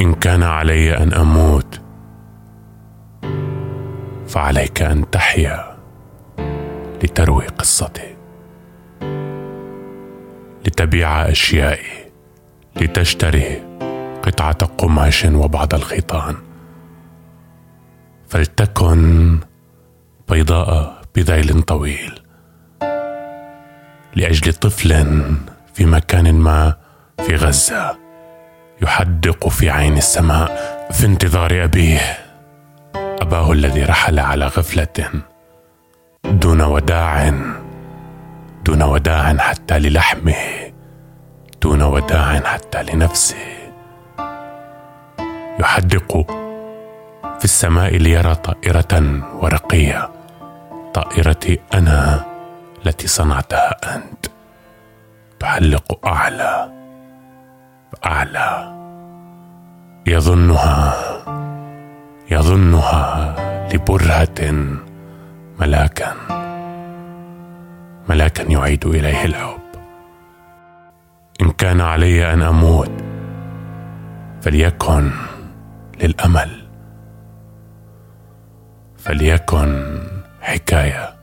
إن كان علي أن أموت فعليك أن تحيا لتروي قصتي لتبيع أشيائي لتشتري قطعة قماش وبعض الخيطان. فلتكن بيضاء بذيل طويل لأجل طفل في مكان ما في غزة. يحدق في عين السماء في انتظار أبيه. أباه الذي رحل على غفلة دون وداع دون وداع حتى للحمه دون وداع حتى لنفسه. يحدق في السماء ليرى طائرة ورقية طائرتي أنا التي صنعتها أنت. تحلق أعلى أعلى. يظنها يظنها لبرهة ملاكا. ملاكا يعيد إليه الحب. إن كان علي أن أموت فليكن للأمل. فليكن حكاية.